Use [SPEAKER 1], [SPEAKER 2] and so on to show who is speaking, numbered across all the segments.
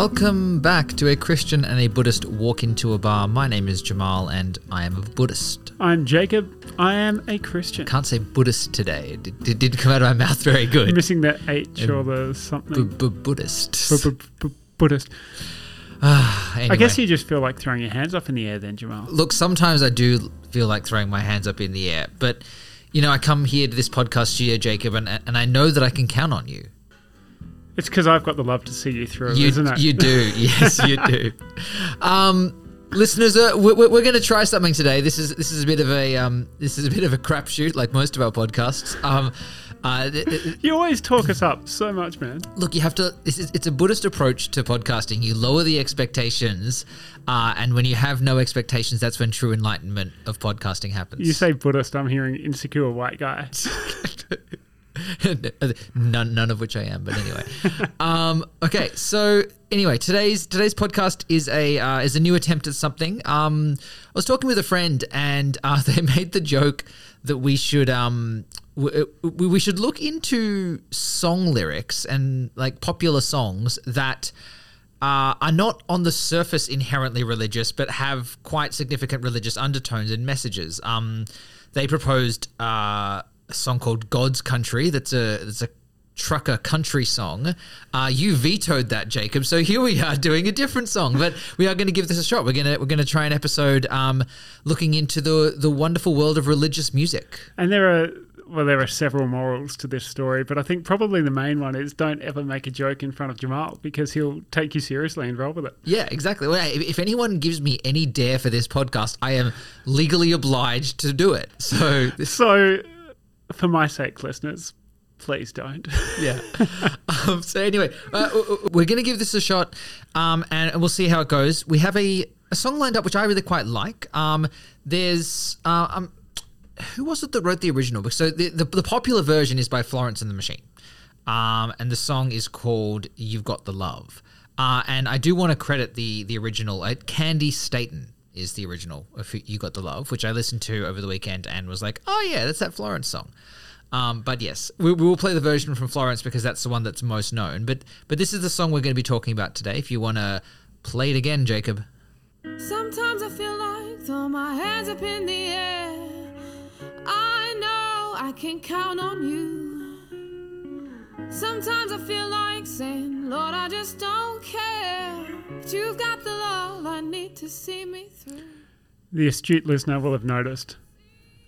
[SPEAKER 1] Welcome back to a Christian and a Buddhist walk into a bar. My name is Jamal and I am a Buddhist.
[SPEAKER 2] I'm Jacob. I am a Christian.
[SPEAKER 1] Can't say Buddhist today. It, it didn't come out of my mouth very good.
[SPEAKER 2] Missing the H um, or the something.
[SPEAKER 1] Buddhist.
[SPEAKER 2] Buddhist.
[SPEAKER 1] Anyway.
[SPEAKER 2] I guess you just feel like throwing your hands up in the air then, Jamal.
[SPEAKER 1] Look, sometimes I do feel like throwing my hands up in the air, but you know, I come here to this podcast studio, Jacob, and and I know that I can count on you.
[SPEAKER 2] It's because I've got the love to see you through,
[SPEAKER 1] You,
[SPEAKER 2] isn't it?
[SPEAKER 1] you do, yes, you do. Um, listeners, uh, we're, we're going to try something today. This is this is a bit of a um, this is a bit of a crapshoot, like most of our podcasts. Um, uh, th- th-
[SPEAKER 2] You always talk us up so much, man.
[SPEAKER 1] look, you have to. This is, it's a Buddhist approach to podcasting. You lower the expectations, uh, and when you have no expectations, that's when true enlightenment of podcasting happens.
[SPEAKER 2] You say Buddhist, I'm hearing insecure white guy.
[SPEAKER 1] none, none of which I am, but anyway. um, okay, so anyway, today's today's podcast is a uh, is a new attempt at something. Um, I was talking with a friend, and uh, they made the joke that we should um we, we should look into song lyrics and like popular songs that. Uh, are not on the surface inherently religious, but have quite significant religious undertones and messages. Um, they proposed uh, a song called "God's Country." That's a that's a trucker country song. Uh, you vetoed that, Jacob. So here we are doing a different song, but we are going to give this a shot. We're gonna we're gonna try an episode um, looking into the the wonderful world of religious music.
[SPEAKER 2] and there are well, there are several morals to this story, but I think probably the main one is don't ever make a joke in front of Jamal because he'll take you seriously and roll with it.
[SPEAKER 1] Yeah, exactly. Well, if if anyone gives me any dare for this podcast, I am legally obliged to do it. So
[SPEAKER 2] So, for my sake, listeners, please don't.
[SPEAKER 1] yeah. um, so anyway, uh, we're going to give this a shot, um, and we'll see how it goes. We have a, a song lined up which I really quite like. Um, there's uh, um, who was it that wrote the original? So the, the the popular version is by Florence and the Machine, um, and the song is called "You've Got the Love." Uh, and I do want to credit the the original. Uh, Candi Staton is the original of "You Got the Love," which I listened to over the weekend and was like, "Oh yeah, that's that Florence song." Um, but yes, we, we will play the version from Florence because that's the one that's most known. But but this is the song we're going to be talking about today. If you want to play it again, Jacob.
[SPEAKER 3] Sometimes I feel like throw my hands up in the air. I know I can count on you. Sometimes I feel like saying, Lord, I just don't care. But you've got the love I need to see me through.
[SPEAKER 2] The astute listener will have noticed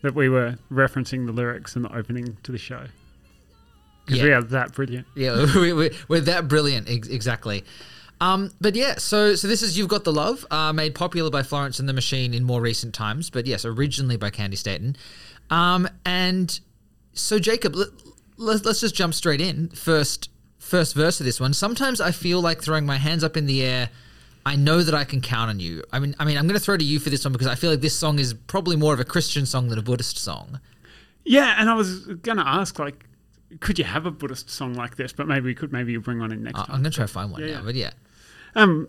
[SPEAKER 2] that we were referencing the lyrics in the opening to the show. Because
[SPEAKER 1] Yeah.
[SPEAKER 2] we are that brilliant.
[SPEAKER 1] Yeah, we, we, we're that brilliant, ex- exactly. Um, but yeah, so so this is "You've Got the Love," uh, made popular by Florence and the Machine in more recent times, but yes, originally by Candi Staton. Um, and so Jacob, let, let, let's just jump straight in. First, first verse of this one. Sometimes I feel like throwing my hands up in the air. I know that I can count on you. I mean, I mean, I'm going to throw to you for this one because I feel like this song is probably more of a Christian song than a Buddhist song.
[SPEAKER 2] Yeah, and I was going to ask, like, could you have a Buddhist song like this? But maybe we could. Maybe you bring one in next
[SPEAKER 1] Uh,
[SPEAKER 2] time.
[SPEAKER 1] I'm going to try to find one
[SPEAKER 2] Yeah,
[SPEAKER 1] now,
[SPEAKER 2] yeah.
[SPEAKER 1] but yeah.
[SPEAKER 2] Um,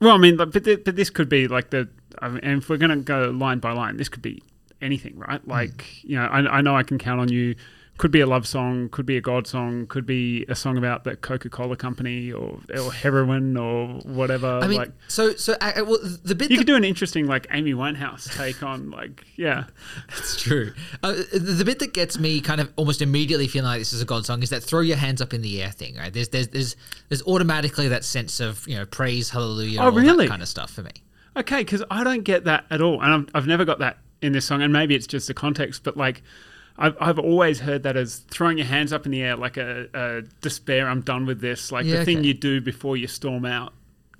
[SPEAKER 2] well, I mean, but th- but this could be like the. I mean, and if we're gonna go line by line, this could be anything, right?
[SPEAKER 1] Hmm.
[SPEAKER 2] Like, you know, I, I know I can count on you. Could be a love song, could be a God song, could be a song about the Coca Cola company or or heroin or whatever.
[SPEAKER 1] I mean,
[SPEAKER 2] like,
[SPEAKER 1] so so uh, uh, well, the bit
[SPEAKER 2] you
[SPEAKER 1] that-
[SPEAKER 2] could do an interesting like Amy Winehouse take on like, yeah,
[SPEAKER 1] It's true. Uh, the, the bit that gets me kind of almost immediately feeling like this is a God song is that throw your hands up in the air thing, right? There's there's there's there's automatically that sense of you know praise, hallelujah,
[SPEAKER 2] Oh,
[SPEAKER 1] all
[SPEAKER 2] really?
[SPEAKER 1] that kind of stuff for me.
[SPEAKER 2] Okay, because I don't get that at all, and I've, I've never got that in this song, and maybe it's just the context, but like. I've, I've always heard that as throwing your hands up in the air, like a, a despair, I'm done with this, like
[SPEAKER 1] Yeah,
[SPEAKER 2] the thing
[SPEAKER 1] okay.
[SPEAKER 2] you do before you storm out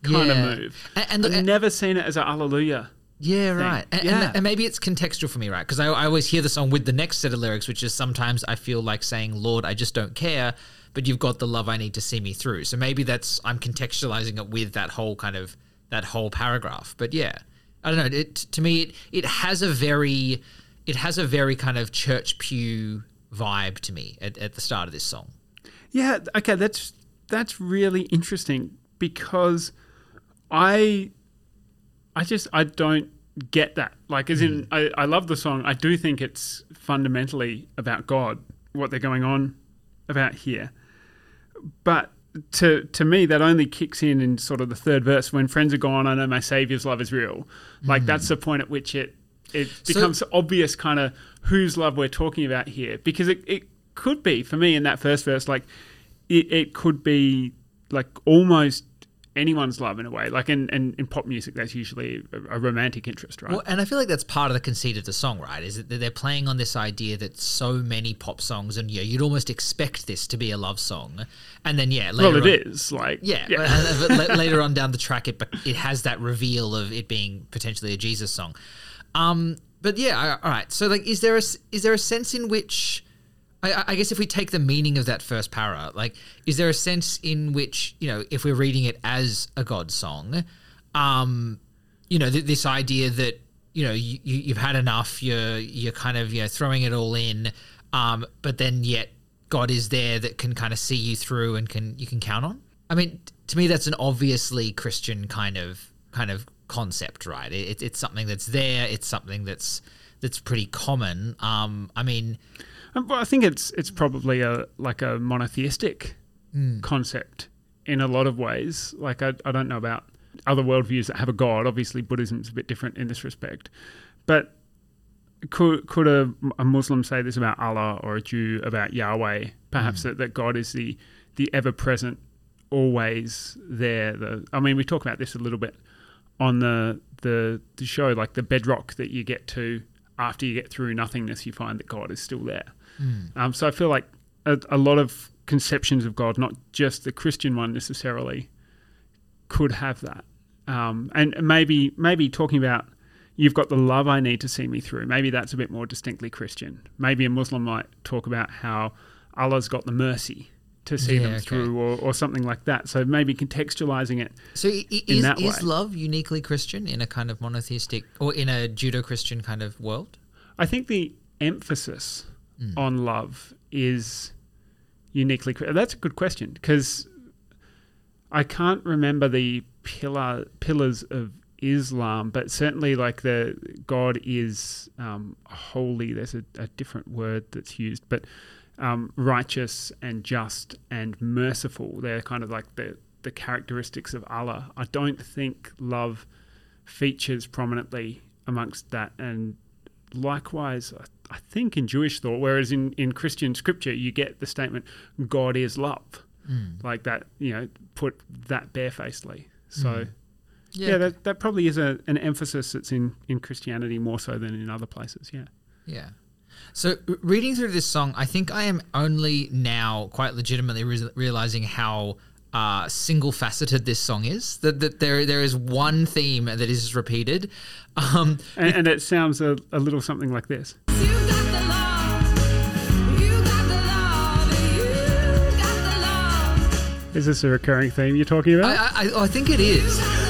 [SPEAKER 2] kind
[SPEAKER 1] Yeah.
[SPEAKER 2] of move.
[SPEAKER 1] And- and look-
[SPEAKER 2] I've never seen it as a hallelujah.
[SPEAKER 1] Yeah, right. And,
[SPEAKER 2] Yeah.
[SPEAKER 1] and, and maybe it's contextual for me, right? Because I, I always hear the song with the next set of lyrics, which is sometimes I feel like saying, Lord, I just don't care, but you've got the love I need to see me through. So maybe that's, I'm contextualizing it with that whole kind of, that whole paragraph. But yeah, I don't know. It, to me, it, it has a very, it has a very kind of church pew vibe to me at, at the start of this song.
[SPEAKER 2] Yeah, okay, that's that's really interesting because I I just I don't get that. Like as in hmm. I, I love the song. I do think it's fundamentally about God, what they're going on about here. But to to me that only kicks in in sort of the third verse when friends are gone. I know my savior's love is real. Like that's hmm. the point at which it it becomes obvious kind of whose love we're talking about here because it, it could be for me in that first verse like it, it could be like almost anyone's love in a way like in, in, in pop music that's usually a, a romantic interest right
[SPEAKER 1] Well, and I feel like that's part of the conceit of the song, right? Is that they're playing on this idea that so many pop songs, and yeah, you'd almost expect this to be a love song, and then yeah, later
[SPEAKER 2] well
[SPEAKER 1] on,
[SPEAKER 2] it is like
[SPEAKER 1] Yeah, but, uh, but later on down the track, it but it has that reveal of it being potentially a Jesus song. Um, but yeah, all right. So like, is there a is there a sense in which I, I guess if we take the meaning of that first para, like, is there a sense in which you know if we're reading it as a God song, um, you know, th- this idea that you know you, you you've had enough, you're you're kind of you know throwing it all in, um, but then yet God is there that can kind of see you through and can you can count on. I mean, to me, that's an obviously Christian kind of kind of concept, right? It, it's something that's there. It's something that's that's pretty common. Um, I mean,
[SPEAKER 2] Um, Well, I think it's it's probably a like a monotheistic concept in a lot of ways. Like I, I don't know about other worldviews that have a god. Obviously, Buddhism's a bit different in this respect. But could could a, a Muslim say this about Allah or a Jew about Yahweh? Perhaps that, that God is the the ever present, always there. The I mean, we talk about this a little bit on the the the show, like the bedrock that you get to after you get through nothingness, you find that God is still there. Um, so I feel like a, a lot of conceptions of God, not just the Christian one necessarily, could have that. Um, and maybe maybe talking about you've got the love I need to see me through. Maybe that's a bit more distinctly Christian. Maybe a Muslim might talk about how Allah's got the mercy to see
[SPEAKER 1] Yeah,
[SPEAKER 2] them
[SPEAKER 1] okay.
[SPEAKER 2] through, or, or something like that. So maybe contextualizing it.
[SPEAKER 1] So i- is, is love uniquely Christian in a kind of monotheistic or in a Judo-Christian kind of world?
[SPEAKER 2] I think the emphasis
[SPEAKER 1] Hmm.
[SPEAKER 2] on love is uniquely. That's a good question because I can't remember the pillar pillars of Islam, but certainly like the God is um, holy. There's a, a different word that's used, but um, righteous and just and merciful. They're kind of like the the characteristics of Allah. I don't think love features prominently amongst that, and likewise, I, I think in Jewish thought, whereas in, in Christian scripture, you get the statement, God is love. Like that, you know, put that barefacedly. So, yeah, that, that probably is a, an emphasis that's in, in Christianity more so than in other places. Yeah.
[SPEAKER 1] Yeah. So reading through this song, I think I am only now quite legitimately re- realizing how uh, single-faceted this song is. That, that there there is one theme that is repeated. Um,
[SPEAKER 2] And, and it sounds a, a little something like this.
[SPEAKER 3] You got the love. You got the love. You got the love.
[SPEAKER 2] Is this a recurring theme you're talking about?
[SPEAKER 1] I, I, I think it is.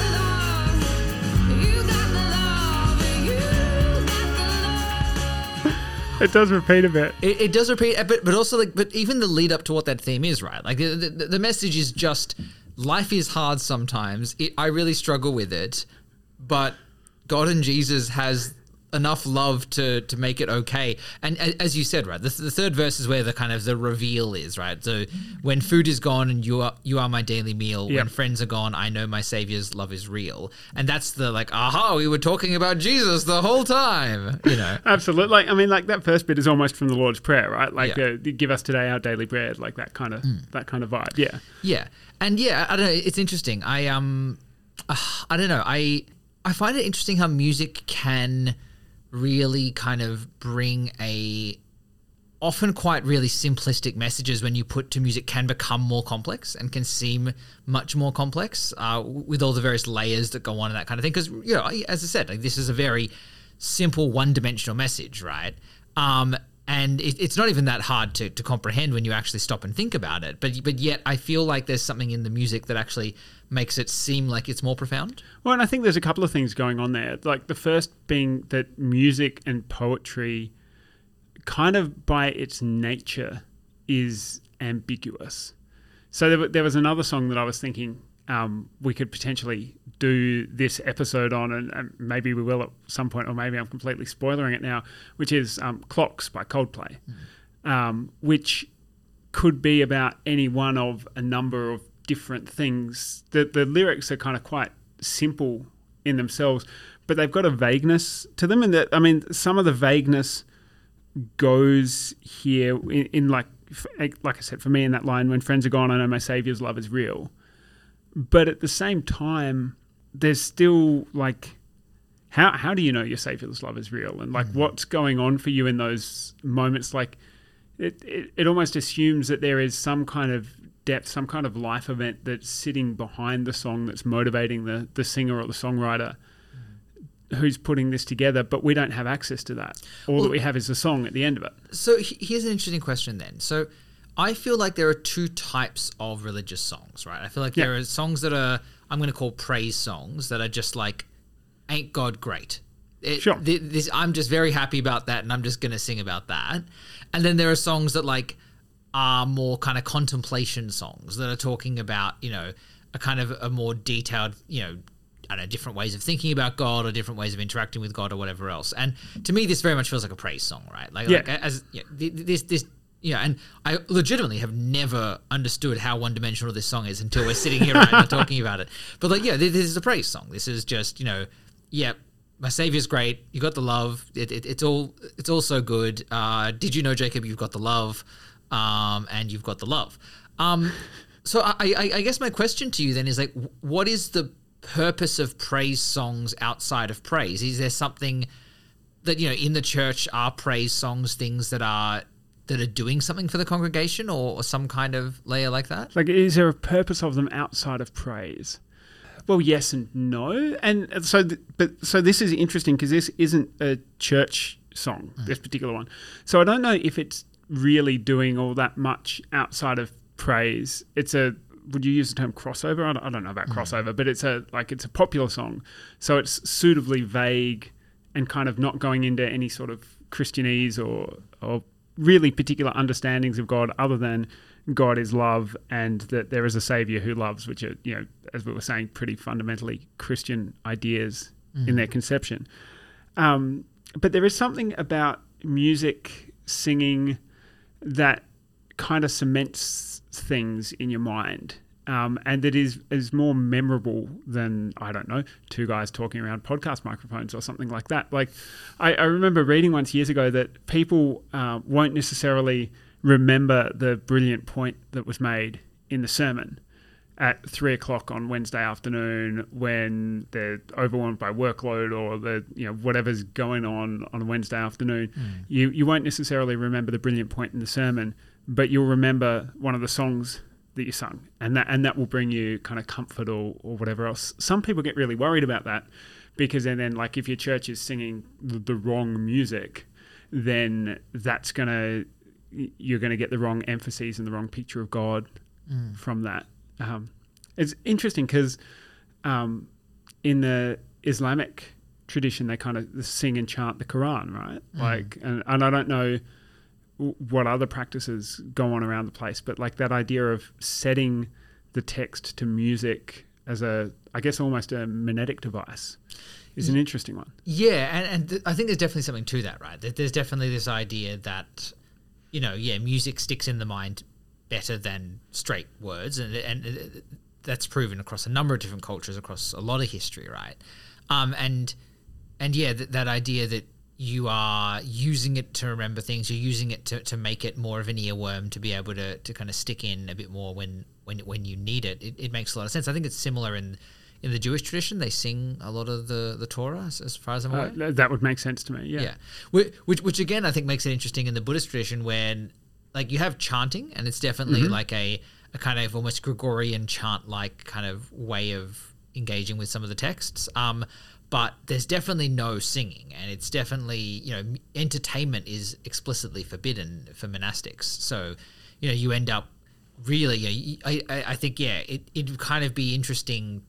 [SPEAKER 2] It does repeat a bit.
[SPEAKER 1] It, it does repeat, but but also like, but even the lead up to what that theme is, right? Like the, the, the message is just life is hard sometimes. It, I really struggle with it, but God and Jesus has enough love to to make it okay. And a- as you said, right, the, the third verse is where the kind of the reveal is, right? So when food is gone and you are you are my daily meal. When friends are gone, I know my Savior's love is real. And that's the like, aha, we were talking about Jesus the whole time, you know.
[SPEAKER 2] Absolutely. Like, I mean, like that first bit is almost from the Lord's Prayer, right? Like,
[SPEAKER 1] Yeah.
[SPEAKER 2] uh, give us today our daily bread, like that kind of that kind of vibe. Yeah.
[SPEAKER 1] Yeah, and yeah, I don't know. It's interesting. I um, uh, I don't know. I I find it interesting how music can really kind of bring a often quite really simplistic messages when you put to music can become more complex and can seem much more complex uh, with all the various layers that go on and that kind of thing. Because you know, as I said, like this is a very simple one-dimensional message, right? Um, and it, it's not even that hard to, to comprehend when you actually stop and think about it. But but yet, I feel like there's something in the music that actually makes it seem like it's more profound.
[SPEAKER 2] Well, and I think there's a couple of things going on there. Like the first being that music and poetry, kind of by its nature, is ambiguous. So there, there was another song that I was thinking um, we could potentially do this episode on, and, and maybe we will at some point, or maybe I'm completely spoiling it now, which is um, Clocks by Coldplay, um, which could be about any one of a number of different things. The the lyrics are kind of quite simple in themselves, but they've got a vagueness to them, and that I mean, some of the vagueness goes here in, in like like I said, for me in that line, when friends are gone, I know my savior's love is real. But at the same time, there's still like how how do you know your savior's love is real and like mm. what's going on for you in those moments like it, it it almost assumes that there is some kind of depth some kind of life event that's sitting behind the song that's motivating the the singer or the songwriter mm. who's putting this together but we don't have access to that all
[SPEAKER 1] Well-
[SPEAKER 2] that we have is the song at the end of it
[SPEAKER 1] So here's an interesting question then. So I feel like there are two types of religious songs, right? I feel like
[SPEAKER 2] Yeah.
[SPEAKER 1] there are songs that are I'm going to call praise songs that are just like ain't God great. It,
[SPEAKER 2] Sure.
[SPEAKER 1] thi- this I'm just very happy about that and I'm just going to sing about that. And then there are songs that like are more kind of contemplation songs that are talking about, you know, a kind of a more detailed, you know, I don't know, different ways of thinking about God or different ways of interacting with God or whatever else. And to me, this very much feels like a praise song, right? Like,
[SPEAKER 2] Yeah.
[SPEAKER 1] like as yeah, th- th- this, this, know, and I legitimately have never understood how one dimensional this song is until we're sitting here right now talking about it. But like, yeah, this, this is a praise song. This is just, you know, yeah, my savior's great. You got the love. It, it, it's all, it's all so good. Uh, did you know, Jacob? You've got the love, um, and you've got the love. Um, so I, I, I guess my question to you then is like, what is the purpose of praise songs outside of praise? Is there something that you know in the church are praise songs things that are that are doing something for the congregation or, or some kind of layer like that?
[SPEAKER 2] Like, is there a purpose of them outside of praise? Well, yes and no. And uh, so, th- but so this is interesting because this isn't a church song, mm. this particular one. So I don't know if it's really doing all that much outside of praise. It's a would you use the term crossover? I don't, I don't know about mm. crossover, but it's a like it's a popular song, so it's suitably vague and kind of not going into any sort of Christianese or or really particular understandings of God other than God is love and that there is a savior who loves, which are, you know, as we were saying, pretty fundamentally Christian ideas in their conception. Um, but there is something about music, singing that kind of cements things in your mind. Um, and that is is more memorable than I don't know two guys talking around podcast microphones or something like that. Like I, I remember reading once years ago that people uh, won't necessarily remember the brilliant point that was made in the sermon at three o'clock on Wednesday afternoon when they're overwhelmed by workload or the you know whatever's going on on a Wednesday afternoon. You you won't necessarily remember the brilliant point in the sermon, but you'll remember one of the songs that you sung, and that and that will bring you kind of comfort or or whatever else. Some people get really worried about that because then then like if your church is singing the, the wrong music, then that's gonna you're to get the wrong emphases and the wrong picture of God from that. Um, it's interesting because um, in the Islamic tradition, they kind of sing and chant the Quran, right? Like, and, and I don't know what other practices go on around the place, but like that idea of setting the text to music as a, I guess, almost a magnetic device is an interesting one.
[SPEAKER 1] Yeah, and, and th- I think there's definitely something to that, right? That There's definitely this idea that, you know, yeah, music sticks in the mind better than straight words, and and uh, that's proven across a number of different cultures across a lot of history, right? Um, and and yeah, th- that idea that you are using it to remember things, you're using it to, to make it more of an earworm to be able to, to kind of stick in a bit more when when when you need it. It, it makes a lot of sense. I think it's similar in in the Jewish tradition. They sing a lot of the the Torah, as, far as I'm aware.
[SPEAKER 2] Uh, that would make sense to me. Yeah.
[SPEAKER 1] Yeah, which, which which again I think makes it interesting in the Buddhist tradition when like you have chanting and it's definitely
[SPEAKER 2] Mm-hmm.
[SPEAKER 1] like a, a kind of almost Gregorian chant like kind of way of engaging with some of the texts. Um, but there's definitely no singing, and it's definitely you know entertainment is explicitly forbidden for monastics. So you know you end up really you know, I, I think yeah it it'd kind of be interesting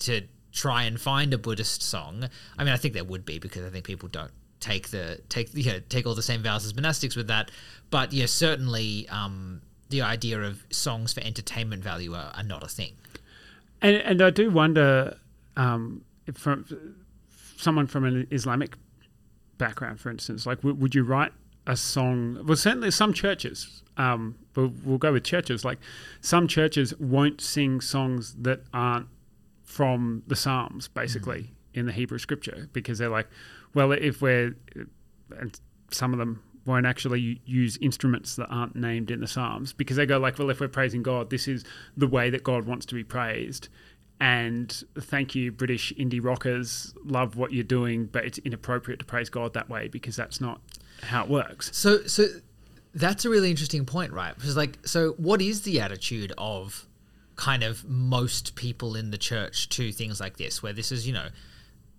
[SPEAKER 1] to try and find a Buddhist song. I mean I think there would be because I think people don't take the take you know, take all the same vows as monastics with that. But yeah, certainly um, the idea of songs for entertainment value are, are not a thing.
[SPEAKER 2] And, and I do wonder um, from someone from an Islamic background, for instance, like w- would you write a song. Well, certainly some churches. Um, we'll, we'll go with churches. Like some churches won't sing songs that aren't from the Psalms, basically in the Hebrew Scripture, because they're like, well, if we're and some of them won't actually use instruments that aren't named in the Psalms because they go like, well, if we're praising God, this is the way that God wants to be praised. And thank you, British indie rockers. Love what you're doing, but it's inappropriate to praise God that way because that's not how it works.
[SPEAKER 1] So, so that's a really interesting point, right? Because, like, so what is the attitude of kind of most people in the church to things like this, where this is, you know,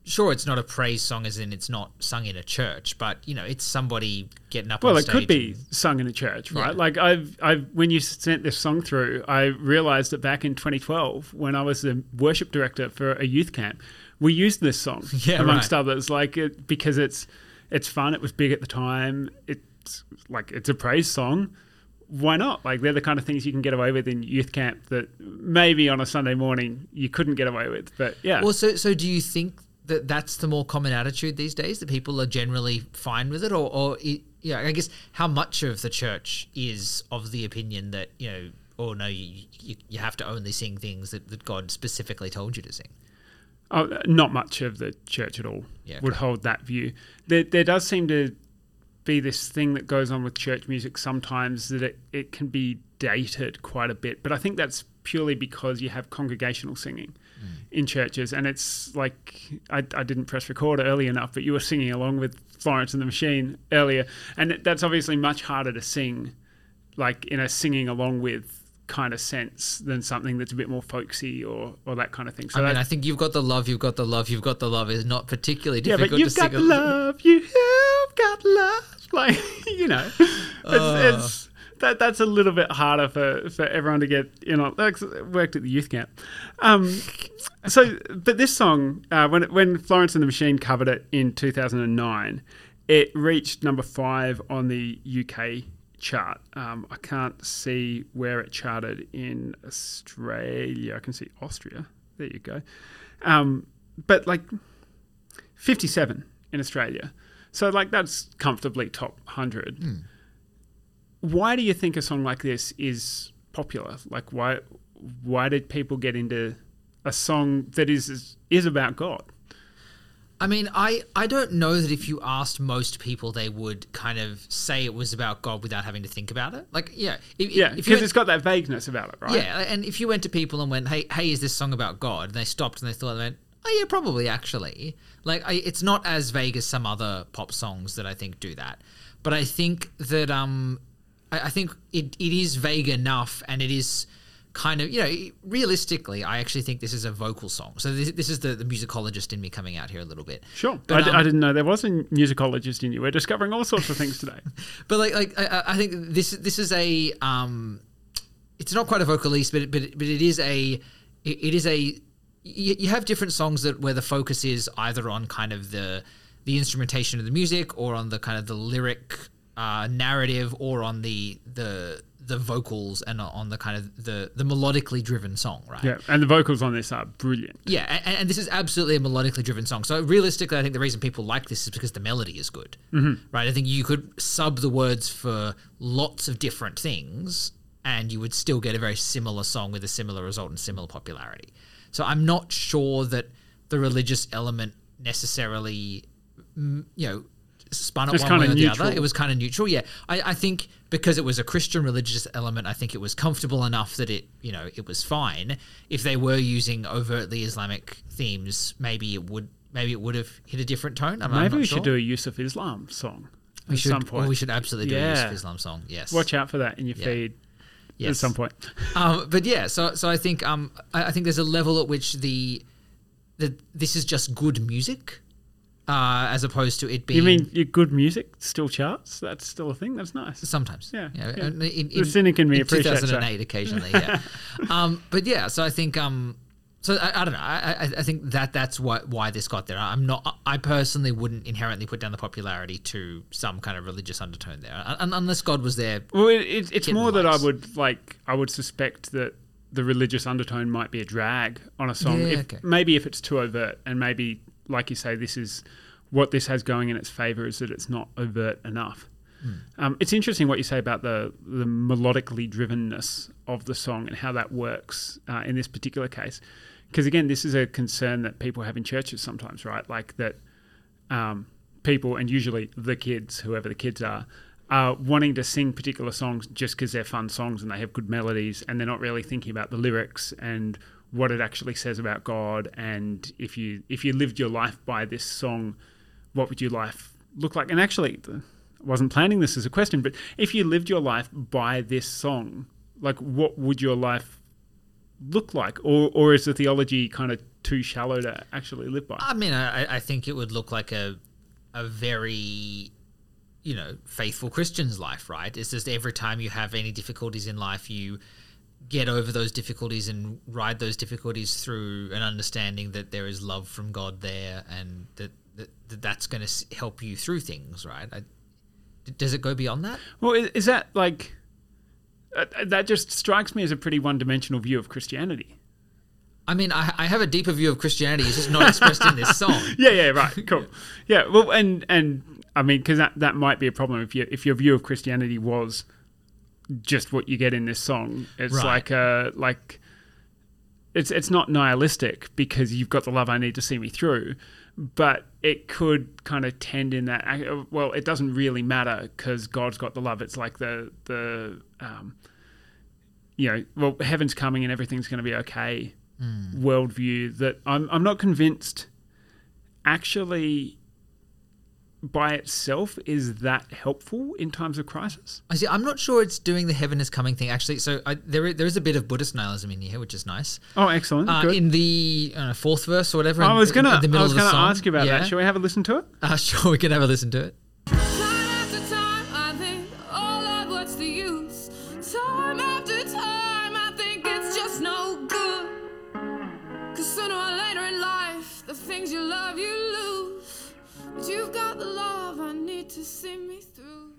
[SPEAKER 1] sure, it's not a praise song, as in it's not sung in a church, but you know, it's somebody getting up.
[SPEAKER 2] Well, it could be
[SPEAKER 1] and-
[SPEAKER 2] sung in a church, right?
[SPEAKER 1] Yeah.
[SPEAKER 2] Like I've, I've, when you sent this song through, I realized that back in 2012, when I was the worship director for a youth camp, we used this song
[SPEAKER 1] Yeah,
[SPEAKER 2] amongst
[SPEAKER 1] right.
[SPEAKER 2] others, like it, because it's, it's fun. It was big at the time. It's like it's a praise song. Why not? Like they're the kind of things you can get away with in youth camp that maybe on a Sunday morning you couldn't get away with. But yeah,
[SPEAKER 1] Well, so so do you think that that's the more common attitude these days that people are generally fine with it, or or it, yeah, I guess how much of the church is of the opinion that you know, or no, you you, you have to only sing things that, that God specifically told you to sing.
[SPEAKER 2] Oh, not much of the church at all
[SPEAKER 1] Yeah,
[SPEAKER 2] would
[SPEAKER 1] okay.
[SPEAKER 2] hold that view. There, there does seem to be this thing that goes on with church music sometimes that it, it can be dated quite a bit. But I think that's purely because you have congregational singing in churches. And it's like, I, I didn't press record early enough, but you were singing along with Florence and the Machine earlier. And that's obviously much harder to sing, like in a singing along with kind of sense than something that's a bit more folksy or, or that kind of thing. So
[SPEAKER 1] I mean, I think you've got the love, you've got the love, you've got the love is not particularly difficult.
[SPEAKER 2] Yeah, but you've
[SPEAKER 1] to
[SPEAKER 2] got
[SPEAKER 1] sing.
[SPEAKER 2] love. You have got love. Like you know, it's,
[SPEAKER 1] Uh.
[SPEAKER 2] it's that that's a little bit harder for, for everyone to get in on. Worked at the youth camp. Um, so, but this song, uh, when when Florence and the Machine covered it in two thousand and nine, it reached number five on the UK chart. Um, I can't see where it charted in Australia. I can see Austria. There you go. Um, but like 57 in Australia. So like that's comfortably top 100.
[SPEAKER 1] Hmm.
[SPEAKER 2] Why do you think a song like this is popular? Like why why did people get into a song that is is about God?
[SPEAKER 1] I mean, I, I don't know that if you asked most people, they would kind of say it was about God without having to think about it. Like, yeah, if,
[SPEAKER 2] Yeah, because it's got that vagueness about it, right?
[SPEAKER 1] Yeah, and if you went to people and went, "Hey, hey, is this song about God?" and they stopped and they thought, they went, "Oh yeah, probably actually." Like, I, it's not as vague as some other pop songs that I think do that, but I think that um, I, I think it, it is vague enough, and it is kind of you know realistically, I actually think this is a vocal song. So this, this is the, the musicologist in me coming out here a little bit.
[SPEAKER 2] Sure.
[SPEAKER 1] But,
[SPEAKER 2] I, d-
[SPEAKER 1] um,
[SPEAKER 2] I didn't know there was a musicologist in you. We're discovering all sorts of things today.
[SPEAKER 1] But like, like I, I think this this is a um, it's not quite a vocalist, but but but it is a it, it is a you, you have different songs that where the focus is either on kind of the the instrumentation of the music or on the kind of the lyric uh, narrative or on the the the vocals and on the kind of the the melodically driven song, right?
[SPEAKER 2] yeah, and the vocals on this are brilliant.
[SPEAKER 1] Yeah, and, and this is absolutely a melodically driven song. So realistically, I think the reason people like this is because the melody is good, mm-hmm. right? I think you could sub the words for lots of different things, and you would still get a very similar song with a similar result and similar popularity. So I'm not sure that the religious element necessarily, you know, spun it one way or the other. It was kind of neutral. Yeah, I, I think because it was a Christian religious element, I think it was comfortable enough that it, you know, it was fine. If they were using overtly Islamic themes, maybe it would, maybe it would have hit a different tone. I'm, I'm
[SPEAKER 2] Maybe
[SPEAKER 1] not
[SPEAKER 2] we
[SPEAKER 1] sure.
[SPEAKER 2] should do a Yusuf Islam song
[SPEAKER 1] We
[SPEAKER 2] at
[SPEAKER 1] should,
[SPEAKER 2] some point.
[SPEAKER 1] we should absolutely do a Yusuf
[SPEAKER 2] Yeah.
[SPEAKER 1] Islam song. Yes.
[SPEAKER 2] Watch out for that in your
[SPEAKER 1] Yeah.
[SPEAKER 2] feed at some point.
[SPEAKER 1] Um, but yeah, so so I think um, I, I think there's a level at which the that this is just good music, uh, as opposed to it being.
[SPEAKER 2] You mean your good music still charts? That's still a thing. That's nice.
[SPEAKER 1] Sometimes,
[SPEAKER 2] Yeah,
[SPEAKER 1] yeah.
[SPEAKER 2] yeah.
[SPEAKER 1] In, in,
[SPEAKER 2] The cynic in me
[SPEAKER 1] in
[SPEAKER 2] appreciates that.
[SPEAKER 1] 2008, occasionally, yeah. um, but yeah, so I think, um, so I, I don't know. I, I, think that that's what why this got there. I'm not. I personally wouldn't inherently put down the popularity to some kind of religious undertone there, un- unless God was there.
[SPEAKER 2] Well, it, it, it's more that I would like. I would suspect that the religious undertone might be a drag on a song.
[SPEAKER 1] Yeah,
[SPEAKER 2] if,
[SPEAKER 1] okay.
[SPEAKER 2] Maybe if it's too overt, and maybe, like you say, this is what this has going in its favor is that it's not overt enough. Um, it's interesting what you say about the the melodically drivenness of the song and how that works uh, in this particular case. Because again, this is a concern that people have in churches sometimes, right? Like that um, people, and usually the kids, whoever the kids are, are wanting to sing particular songs just because they're fun songs and they have good melodies, and they're not really thinking about the lyrics and what it actually says about God. And if you if you lived your life by this song, what would your life look like? And actually, I wasn't planning this as a question, but if you lived your life by this song, like what would your life look like, or or is the theology kind of too shallow to actually live by?
[SPEAKER 1] I mean, I, I think it would look like a a very you know faithful Christian's life, right? It's just every time you have any difficulties in life, you get over those difficulties and ride those difficulties through an understanding that there is love from God there, and that, that, that that's going to help you through things, right? I, does it go beyond that?
[SPEAKER 2] Well, is, is that like uh, that? Just strikes me as a pretty one-dimensional view of Christianity.
[SPEAKER 1] I mean, I, I have a deeper view of Christianity. It's just not expressed in this song.
[SPEAKER 2] Yeah, yeah, right, cool. Yeah, well, and and I mean, because that that might be a problem if you if your view of Christianity was just what you get in this song. It's
[SPEAKER 1] Right.
[SPEAKER 2] like a like it's it's not nihilistic because you've got the love I need to see me through, but it could kind of tend in that. uh, Well, it doesn't really matter because God's got the love. It's like the the um, you know, well, heaven's coming and everything's going to be okay. Worldview that I'm I'm not convinced actually by itself is that helpful in times of crisis.
[SPEAKER 1] I see. I'm not sure it's doing the heaven is coming thing actually. So I, there, there is a bit of Buddhist nihilism in here, which is nice.
[SPEAKER 2] Oh, excellent.
[SPEAKER 1] Uh, in the uh, fourth verse or whatever.
[SPEAKER 2] I was
[SPEAKER 1] the middle
[SPEAKER 2] I was gonna ask you about
[SPEAKER 1] Yeah?
[SPEAKER 2] that. Shall we have a listen to it?
[SPEAKER 1] Uh, sure, we can have a listen to it.
[SPEAKER 3] To see me through.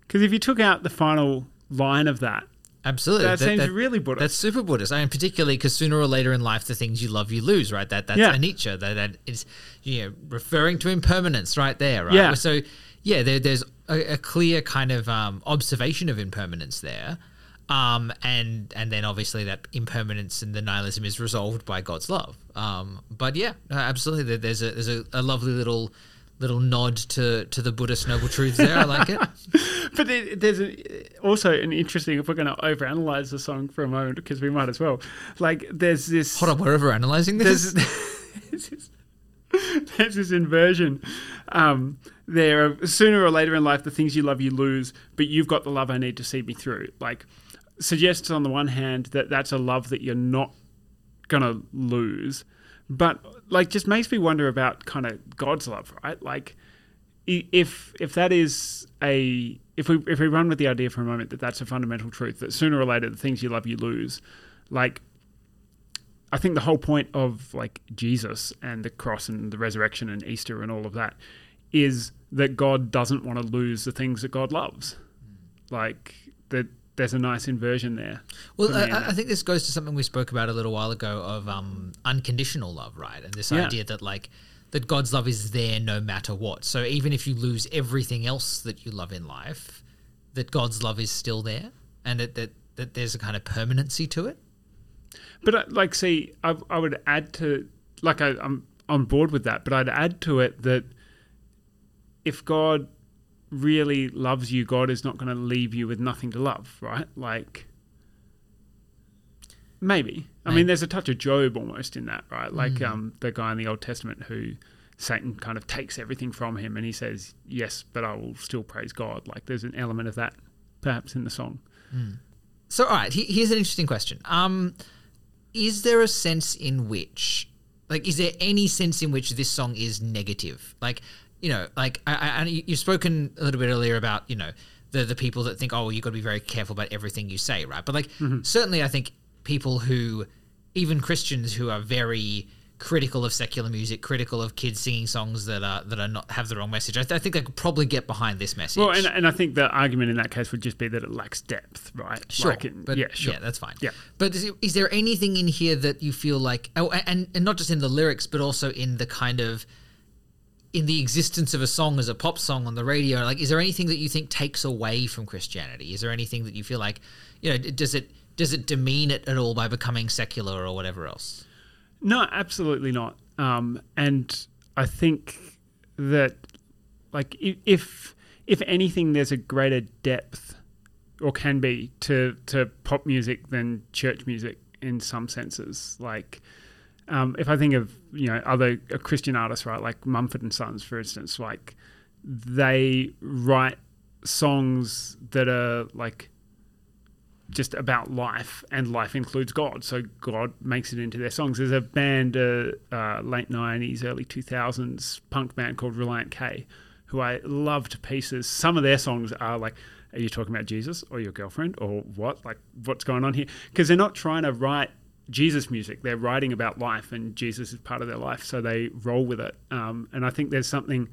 [SPEAKER 2] Because if you took out the final line of that,
[SPEAKER 1] Absolutely.
[SPEAKER 2] that, seems really Buddhist.
[SPEAKER 1] That's super Buddhist. I mean, particularly because sooner or later in life, the things you love, you lose, right? That that's
[SPEAKER 2] Yeah.
[SPEAKER 1] a Nietzsche. That that is, you know, referring to impermanence, right there, right?
[SPEAKER 2] Yeah.
[SPEAKER 1] So, yeah, there, there's a, a clear kind of um, observation of impermanence there, um, and and then obviously that impermanence and the nihilism is resolved by God's love. Um, but yeah, absolutely, there's a there's a, a lovely little little nod to to the Buddhist noble truths there. I like it.
[SPEAKER 2] But it, there's a, also an interesting, if we're going to overanalyze the song for a moment, because we might as well. Like, there's this.
[SPEAKER 1] Hold on, we're overanalyzing this.
[SPEAKER 2] there's, there's this, there's this inversion. Um, there, sooner or later in life, the things you love, you lose, but you've got the love I need to see me through. Like, suggests on the one hand that that's a love that you're not gonna lose, but like, just makes me wonder about kind of God's love, right? Like, if if that is a if we if we run with the idea for a moment that that's a fundamental truth that sooner or later the things you love you lose, like I think the whole point of like Jesus and the cross and the resurrection and Easter and all of that is that God doesn't want to lose the things that God loves. Mm. Like that there's a nice inversion there.
[SPEAKER 1] Well,
[SPEAKER 2] for me in
[SPEAKER 1] I, I think this goes to something we spoke about a little while ago of um, unconditional love, right? And this
[SPEAKER 2] Yeah.
[SPEAKER 1] idea that like that God's love is there no matter what. So even if you lose everything else that you love in life, that God's love is still there, and that that, that there's a kind of permanency to it.
[SPEAKER 2] But uh, like, see, I, I would add to like I, I'm on board with that, but I'd add to it that if God really loves you, God is not going to leave you with nothing to love, right? Like, maybe. I
[SPEAKER 1] Maybe.
[SPEAKER 2] mean, there's a touch of Job almost in that, right? Like um, the guy in the Old Testament who Satan kind of takes everything from him, and he says, "Yes, but I will still praise God." Like, there's an element of that perhaps in the song.
[SPEAKER 1] So, all right, here's an interesting question. Um, is there a sense in which, like, is there any sense in which this song is negative? Like, you know, like, I, I, you've spoken a little bit earlier about, you know, the the people that think, oh, well, you've got to be very careful about everything you say, right? But like, mm-hmm. certainly, I think people who, even Christians who are very critical of secular music, critical of kids singing songs that are that are not have the wrong message. I, th- I think they could probably get behind this message.
[SPEAKER 2] Well, and, and I think the argument in that case would just be that it lacks depth, right?
[SPEAKER 1] Sure,
[SPEAKER 2] Like it-
[SPEAKER 1] but
[SPEAKER 2] yeah, sure.
[SPEAKER 1] yeah, that's fine.
[SPEAKER 2] Yeah.
[SPEAKER 1] but is, is there anything in here that you feel like, oh, and and not just in the lyrics, but also in the kind of in the existence of a song as a pop song on the radio like is there anything that you think takes away from christianity is there anything that you feel like you know does it does it demean it at all by becoming secular or whatever else
[SPEAKER 2] No, absolutely not. Um, and I think that, like, if if anything, there's a greater depth, or can be, to to pop music than church music in some senses. Like, um, if I think of you know other uh, Christian artists, right, like Mumford and Sons, for instance, like they write songs that are like just about life, and life includes God. So God makes it into their songs. There's a band, uh, uh, late '90s, early 2000s punk band called Relient K, who I love to pieces. Some of their songs are like, "Are you talking about Jesus or your girlfriend or what? Like, what's going on here?" Because they're not trying to write Jesus music. They're writing about life, and Jesus is part of their life, so they roll with it. Um, and I think there's something,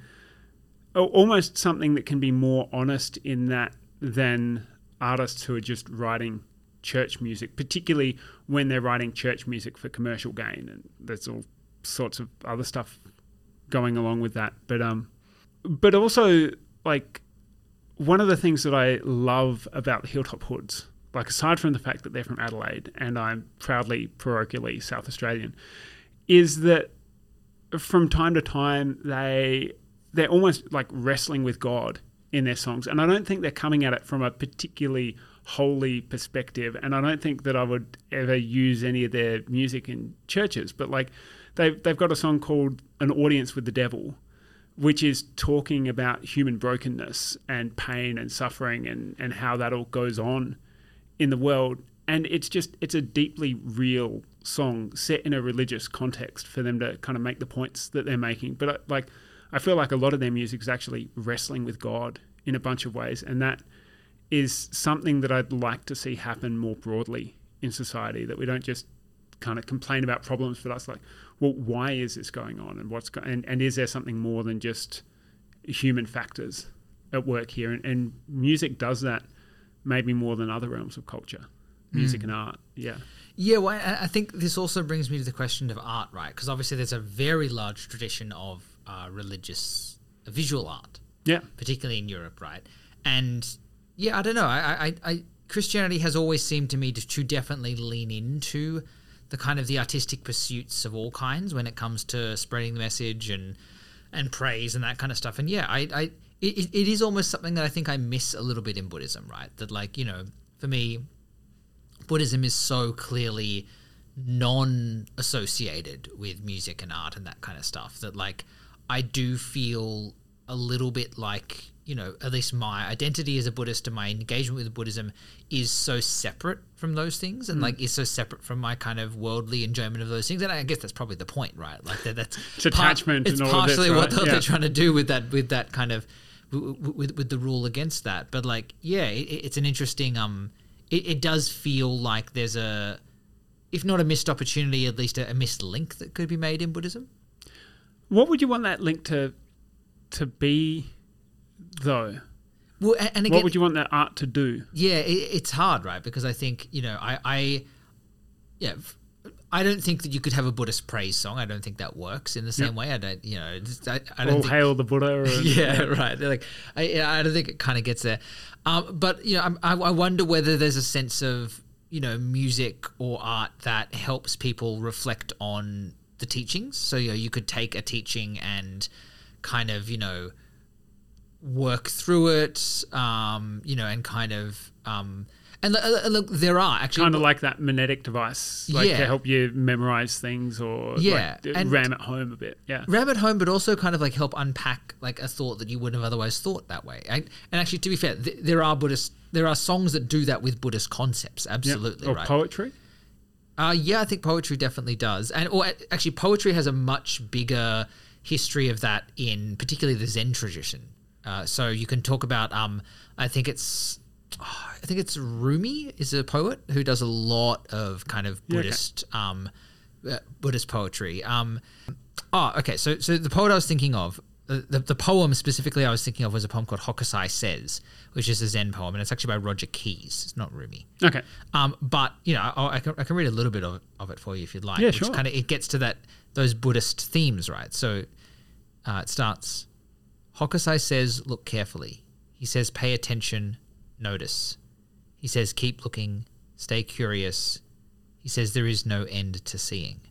[SPEAKER 2] almost something that can be more honest in that than artists who are just writing church music, particularly when they're writing church music for commercial gain, and there's all sorts of other stuff going along with that. But um, but also like one of the things that I love about Hilltop Hoods, like aside from the fact that they're from Adelaide and I'm proudly parochially South Australian, is that from time to time they they're almost like wrestling with God in their songs, and I don't think they're coming at it from a particularly holy perspective. And I don't think that I would ever use any of their music in churches, but like they've they've got a song called "An Audience with the Devil." Which is talking about human brokenness and pain and suffering and, and how that all goes on in the world and it's just it's a deeply real song set in a religious context for them to kind of make the points that they're making. But uh, like i feel like a lot of their music is actually wrestling with god in a bunch of ways and that is something that i'd like to see happen more broadly in society that we don't just kind of complain about problems but us like well why is this going on and what's go- and, and is there something more than just human factors at work here? And, and music does that maybe more than other realms of culture, music and art. Yeah.
[SPEAKER 1] Yeah, well, I I think this also brings me to the question of art, right? Because obviously there's a very large tradition of uh, religious visual art,
[SPEAKER 2] Yeah.
[SPEAKER 1] particularly in Europe, right? And yeah, I don't know. I, I, I Christianity has always seemed to me to, to definitely lean into the kind of the artistic pursuits of all kinds when it comes to spreading the message and and praise and that kind of stuff. And yeah, I, I it, it- is almost something that I think I miss a little bit in Buddhism, right? That like you know, for me, Buddhism is so clearly non-associated with music and art and that kind of stuff that like I do feel a little bit like you know at least my identity as a Buddhist and my engagement with Buddhism is so separate from those things and mm. like is so separate from my kind of worldly enjoyment of those things and I guess that's probably the point right like that, that's
[SPEAKER 2] It's attachment
[SPEAKER 1] it's
[SPEAKER 2] and all of this,
[SPEAKER 1] partially what they're
[SPEAKER 2] Yeah.
[SPEAKER 1] trying to do with that with that kind of with with the rule against that but like yeah it, it's an interesting um it, it does feel like there's a if not a missed opportunity at least a, a missed link that could be made in buddhism
[SPEAKER 2] What would you want that link to to be, though?
[SPEAKER 1] well and again
[SPEAKER 2] what would you want that art to do?
[SPEAKER 1] yeah it, it's hard right because i think you know i i yeah f- I don't think that you could have a Buddhist praise song. I don't think that works in the same
[SPEAKER 2] Yep.
[SPEAKER 1] way. I don't, you know, I, I don't
[SPEAKER 2] All
[SPEAKER 1] think,
[SPEAKER 2] hail the Buddha. Or,
[SPEAKER 1] yeah, right. They're like, I, yeah, I don't think it kind of gets there. Um, but you know, I, I wonder whether there's a sense of you know music or art that helps people reflect on the teachings. So you know, you could take a teaching and kind of you know work through it, um, you know, and kind of um, and uh, uh, look, there are actually
[SPEAKER 2] Kind of like that magnetic device, like
[SPEAKER 1] Yeah.
[SPEAKER 2] to help you memorize things or
[SPEAKER 1] Yeah,
[SPEAKER 2] like,
[SPEAKER 1] and-
[SPEAKER 2] ram it home a bit. Yeah.
[SPEAKER 1] ram at home, but also kind of like help unpack like a thought that you wouldn't have otherwise thought that way. And, and actually, to be fair, th- there are Buddhist, there are songs that do that with Buddhist concepts.
[SPEAKER 2] Yeah.
[SPEAKER 1] Absolutely,
[SPEAKER 2] Or
[SPEAKER 1] right?
[SPEAKER 2] poetry.
[SPEAKER 1] Uh, yeah, I think poetry definitely does, and or actually, poetry has a much bigger history of that in particularly the Zen tradition. Uh, so you can talk about, um, I think it's, I think it's Rumi is a poet who does a lot of kind of
[SPEAKER 2] Yeah, okay.
[SPEAKER 1] Buddhist, um, uh, Buddhist poetry. Um, oh, okay. So, so the poet I was thinking of, uh, the, the poem specifically I was thinking of was a poem called Hokusai Says, which is a Zen poem, and it's actually by Roger Keyes. It's not Rumi.
[SPEAKER 2] Okay.
[SPEAKER 1] Um, but you know, I, I, can, I can read a little bit of, of it for you if you'd like.
[SPEAKER 2] Yeah,
[SPEAKER 1] which
[SPEAKER 2] sure.
[SPEAKER 1] Kind of it gets to that those Buddhist themes, right? So, Uh, it starts. Hokusai says, "Look carefully." He says, "Pay attention, notice." He says, "Keep looking, stay curious." He says, "There is no end to seeing."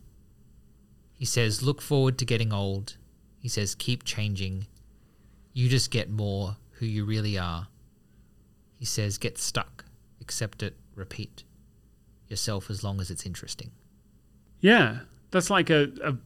[SPEAKER 1] He says, "Look forward to getting old." He says, "Keep changing. You just get more who you really are." He says, "Get stuck, accept it, repeat yourself as long as it's interesting."
[SPEAKER 2] Yeah, that's like a, a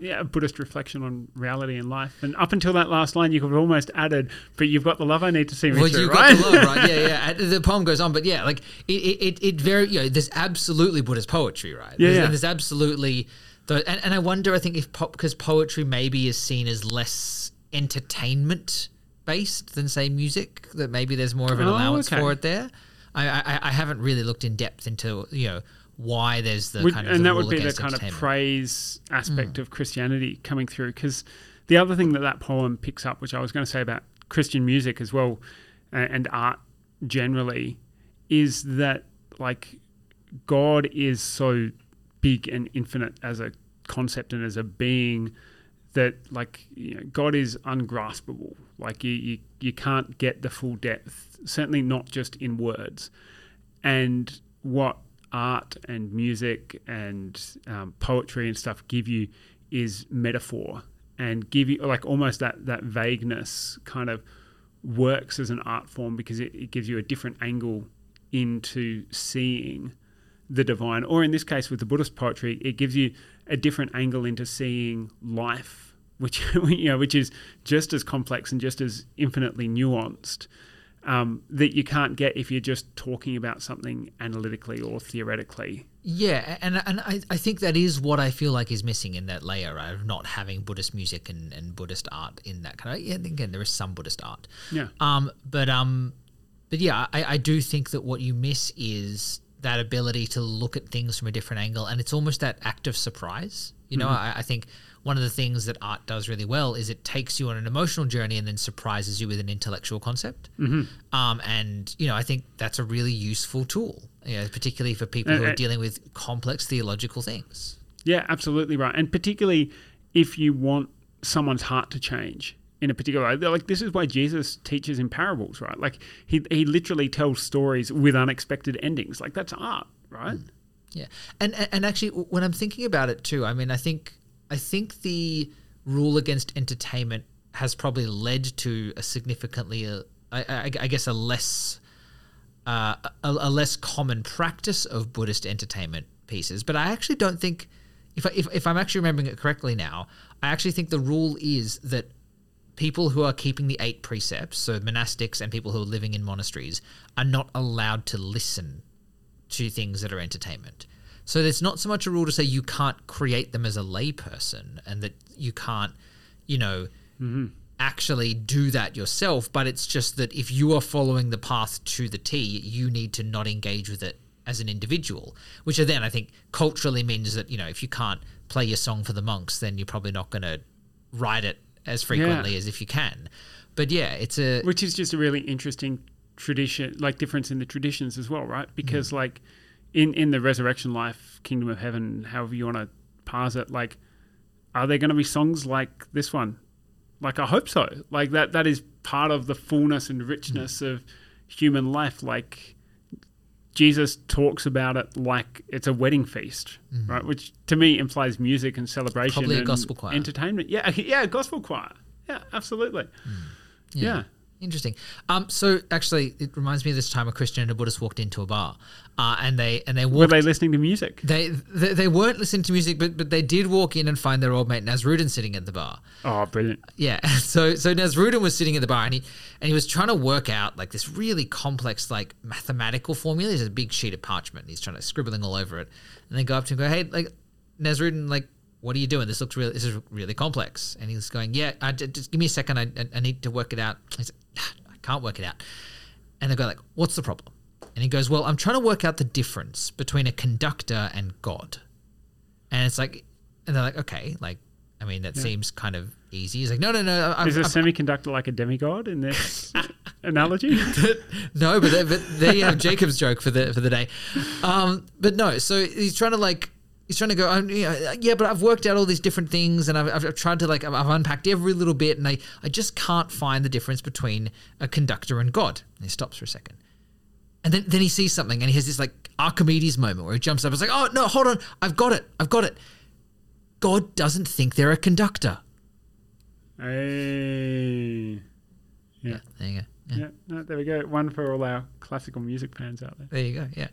[SPEAKER 2] yeah, a Buddhist reflection on reality and life. And up until that last line, you could have almost added, "But you've got the love I need to see me
[SPEAKER 1] Well,
[SPEAKER 2] through."
[SPEAKER 1] you
[SPEAKER 2] right?
[SPEAKER 1] got the love, right? Yeah, yeah. The poem goes on, but yeah, like it, it, it, it very, you know, there's absolutely Buddhist poetry, right?
[SPEAKER 2] Yeah,
[SPEAKER 1] there's,
[SPEAKER 2] yeah.
[SPEAKER 1] There's absolutely, the, and, and I wonder, I think if pop because poetry maybe is seen as less entertainment based than say music, that maybe there's more of an
[SPEAKER 2] Oh,
[SPEAKER 1] allowance
[SPEAKER 2] okay.
[SPEAKER 1] for it there. I, I, I haven't really looked in depth into you know why there's the
[SPEAKER 2] Would-
[SPEAKER 1] kind of
[SPEAKER 2] and that would be the kind of praise
[SPEAKER 1] Mm.
[SPEAKER 2] aspect of Christianity coming through. Because the other thing that that poem picks up, which I was going to say about Christian music as well, a- and art generally, is that like God is so big and infinite as a concept and as a being that like you know, God is ungraspable. Like you, you you can't get the full depth. Certainly not just in words. And what art and music and um, poetry and stuff give you is metaphor and give you like almost that that vagueness kind of works as an art form because it, it gives you a different angle into seeing the divine. Or in this case with the buddhist poetry it gives you a different angle into seeing life which you know which is just as complex and just as infinitely nuanced um, that you can't get if you're just talking about something analytically or theoretically
[SPEAKER 1] Yeah, and and I, I think that is what I feel like is missing in that layer right, of not having Buddhist music and, and Buddhist art in that kind of. Yeah, again, there is some Buddhist art.
[SPEAKER 2] yeah
[SPEAKER 1] Um, but um, but yeah, I, I do think that what you miss is that ability to look at things from a different angle, and it's almost that act of surprise. You know, I, I think one of the things that art does really well is it takes you on an emotional journey and then surprises you with an intellectual concept. Mm-hmm. Um, and you know, I think that's a really useful tool, you know, particularly for people who are dealing with complex theological things.
[SPEAKER 2] Yeah, absolutely right. And particularly if you want someone's heart to change in a particular way. Like this is why Jesus teaches in parables, right? Like he he literally tells stories with unexpected endings. Like that's art, right?
[SPEAKER 1] Yeah, and and and actually, when I'm thinking about it too, I mean, I think I think the rule against entertainment has probably led to a significantly, uh, I, I, I guess, a less uh, a, a less common practice of Buddhist entertainment pieces. But I actually don't think, if I, if if I'm actually remembering it correctly now, I actually think the rule is that people who are keeping the eight precepts, so monastics and people who are living in monasteries, are not allowed to listen to things that are entertainment. So there's not so much a rule to say you can't create them as a layperson and that you can't, you know, mm-hmm. actually do that yourself, but it's just that if you are following the path to the T, you need to not engage with it as an individual, which then I think culturally means that, you know, if you can't play your song for the monks, then you're probably not going to write it as frequently as if you can. But yeah, it's a
[SPEAKER 2] Which is just a really interesting tradition, like difference in the traditions as well, right? Because mm. like in in the resurrection life, kingdom of heaven, however you want to parse it, like are there going to be songs like this one? Like I hope so. Like that that is part of the fullness and richness hmm. of human life. Like Jesus talks about it like it's a wedding feast, hmm. right? Which to me implies music and celebration,
[SPEAKER 1] Probably a
[SPEAKER 2] and
[SPEAKER 1] gospel choir.
[SPEAKER 2] entertainment. Yeah, yeah, gospel choir. Yeah, absolutely. Hmm. yeah.
[SPEAKER 1] Interesting. Um, so actually, it reminds me of this time a Christian and a Buddhist walked into a bar, uh, and they and they
[SPEAKER 2] Were they listening to music?
[SPEAKER 1] They, they they weren't listening to music, but but they did walk in and find their old mate Nasruddin sitting at the bar.
[SPEAKER 2] Oh, brilliant.
[SPEAKER 1] Yeah. So so Nasruddin was sitting at the bar and he and he was trying to work out like this really complex like mathematical formula. There's a big sheet of parchment. And he's trying to scribbling all over it, and they go up to him and go, "Hey, like Nasruddin, like." What are you doing? This looks really. This is really complex. And he's going, "Yeah, I, just give me a second. I, I, I need to work it out." He's like, "I can't work it out." And they go like, "What's the problem?" And he goes, "Well, I'm trying to work out the difference between a conductor and God." And it's like, and they're like, "Okay, like, I mean, that seems kind of easy." He's like, "No, no, no. I'm,
[SPEAKER 2] Is a semiconductor like a demigod in this analogy?
[SPEAKER 1] no, but there, but there you have Jacob's joke for the for the day. Um, but no, so he's trying to like he's trying to go. "Oh, you uh, know, yeah, but I've worked out all these different things, and I've, I've, tried to like I've, I've unpacked every little bit, and I I just can't find the difference between a conductor and God. And he stops for a second. And then, then he sees something and he has this like Archimedes moment where he jumps up. and It's like, oh, no, hold on. I've got it. I've got it. God doesn't think they're a conductor.
[SPEAKER 2] Hey. Yeah.
[SPEAKER 1] There you go. Yeah.
[SPEAKER 2] Yeah. No, there we go. One for all our classical music fans out there.
[SPEAKER 1] There you go. Yeah.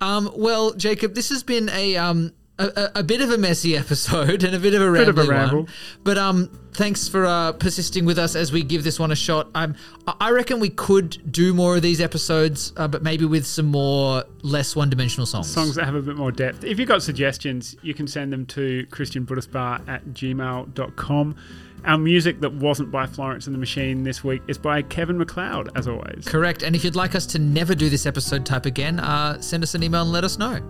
[SPEAKER 1] Um, well, Jacob, this has been a um a, a- bit of a messy episode and a bit of a
[SPEAKER 2] Bit of a ramble.
[SPEAKER 1] one. But um, thanks for uh, persisting with us as we give this one a shot. Um, I- I reckon we could do more of these episodes, uh, but maybe with some more less one-dimensional songs.
[SPEAKER 2] Songs that have a bit more depth. If you've got suggestions, you can send them to christianbuddhistbar at gmail.com. Our music that wasn't by Florence and the Machine this week is by Kevin MacLeod, as always.
[SPEAKER 1] Correct. And if you'd like us to never do this episode type again, uh, send us an email and let us know.